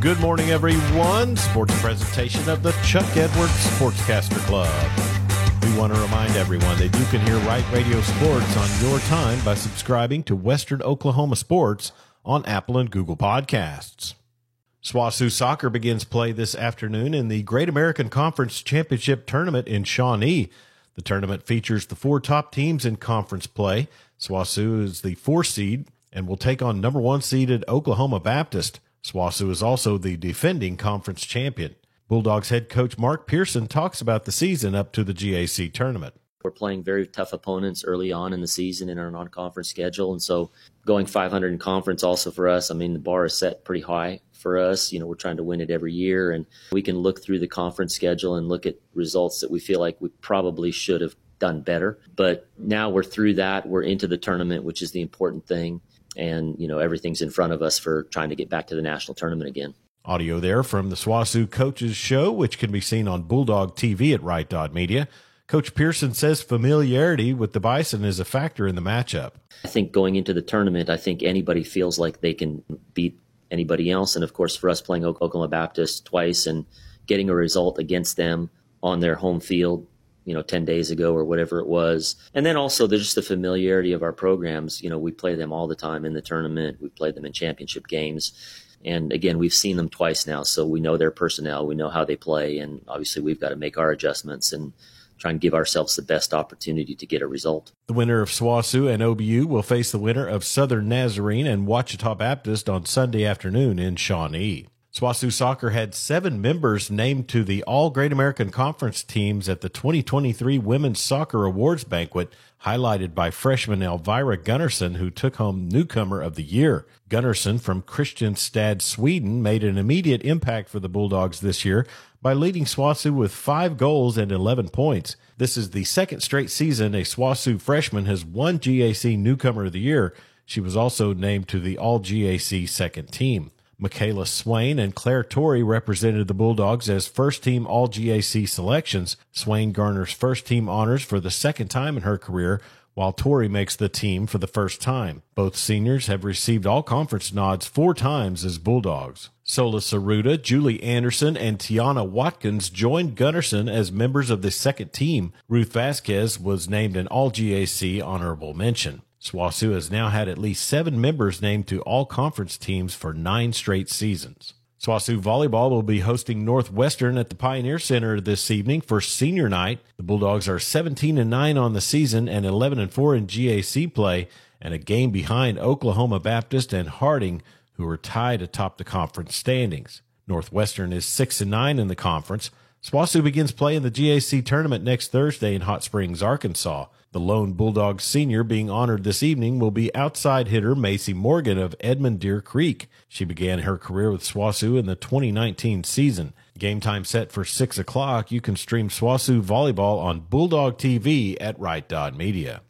Good morning, everyone. Sports presentation of the Chuck Edwards Sportscaster Club. We want to remind everyone that you can hear Right Radio Sports on your time by subscribing to Western Oklahoma Sports on Apple and Google Podcasts. SWOSU Soccer begins play this afternoon in the Great American Conference Championship Tournament in Shawnee. The tournament features the four top teams in conference play. SWOSU is the four seed and will take on number one seeded Oklahoma Baptist. SWOSU is also the defending conference champion. Bulldogs head coach Mark Pearson talks about the season up to the GAC tournament. We're playing very tough opponents early on in the season in our non conference schedule. And so going 500 in conference also for us, I mean, the bar is set pretty high for us. You know, we're trying to win it every year. And we can look through the conference schedule and look at results that we feel like we probably should have done better. But now we're through that. We're into the tournament, which is the important thing and you know everything's in front of us for trying to get back to the national tournament again. Audio there from the SWOSU Coaches Show, which can be seen on Bulldog TV at Right Dot Media. Coach Pearson says familiarity with the Bison is a factor in the matchup. I think going into the tournament, I think anybody feels like they can beat anybody else. And of course, for us playing Oklahoma Baptist twice and getting a result against them on their home field you know 10 days ago or whatever it was. And then also there's just the familiarity of our programs. You know we play them all the time in the tournament. We play them in championship games. And again we've seen them twice now so we know their personnel. We know how they play and obviously we've got to make our adjustments and try and give ourselves the best opportunity to get a result. The winner of SWOSU and OBU will face the winner of Southern Nazarene and Ouachita Baptist on Sunday afternoon in Shawnee. SWOSU Soccer had seven members named to the All Great American Conference teams at the 2023 Women's Soccer Awards Banquet, highlighted by freshman Elvira Gunnarsson, who took home Newcomer of the Year. Gunnarsson from Kristianstad, Sweden, made an immediate impact for the Bulldogs this year by leading SWOSU with five goals and 11 points. This is the second straight season a SWOSU freshman has won GAC Newcomer of the Year. She was also named to the All GAC second team. Michaela Swain and Claire Torrey represented the Bulldogs as first team All GAC selections. Swain garners first team honors for the second time in her career, while Torrey makes the team for the first time. Both seniors have received all conference nods four times as Bulldogs. Sola Saruda, Julie Anderson, and Tiana Watkins joined Gunnarsson as members of the second team. Ruth Vasquez was named an All GAC honorable mention. SWOSU has now had at least seven members named to all conference teams for nine straight seasons. SWOSU Volleyball will be hosting Northwestern at the Pioneer Center this evening for senior night. The Bulldogs are 17 and 9 on the season and 11 and 4 in GAC play and a game behind Oklahoma Baptist and Harding who are tied atop the conference standings. Northwestern is 6 and 9 in the conference. SWOSU begins play in the GAC tournament next Thursday in Hot Springs, Arkansas. The lone Bulldog senior being honored this evening will be outside hitter Macy Morgan of Edmond Deer Creek. She began her career with SWOSU in the 2019 season. Game time set for 6 o'clock. You can stream SWOSU volleyball on Bulldog TV at Right Media.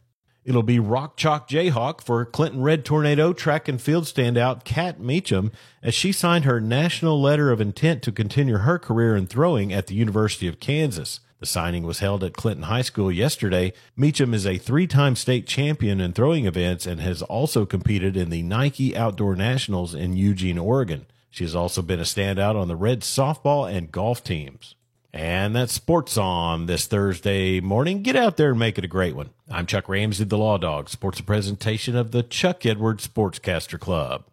It'll be Rock Chalk Jayhawk for Clinton Red Tornado track and field standout Kat Meacham as she signed her national letter of intent to continue her career in throwing at the University of Kansas. The signing was held at Clinton High School yesterday. Meacham is a three time state champion in throwing events and has also competed in the Nike Outdoor Nationals in Eugene, Oregon. She has also been a standout on the Red softball and golf teams. And that's sports on this Thursday morning. Get out there and make it a great one. I'm Chuck Ramsey, the Law Dog, sports presentation of the Chuck Edwards Sportscaster Club.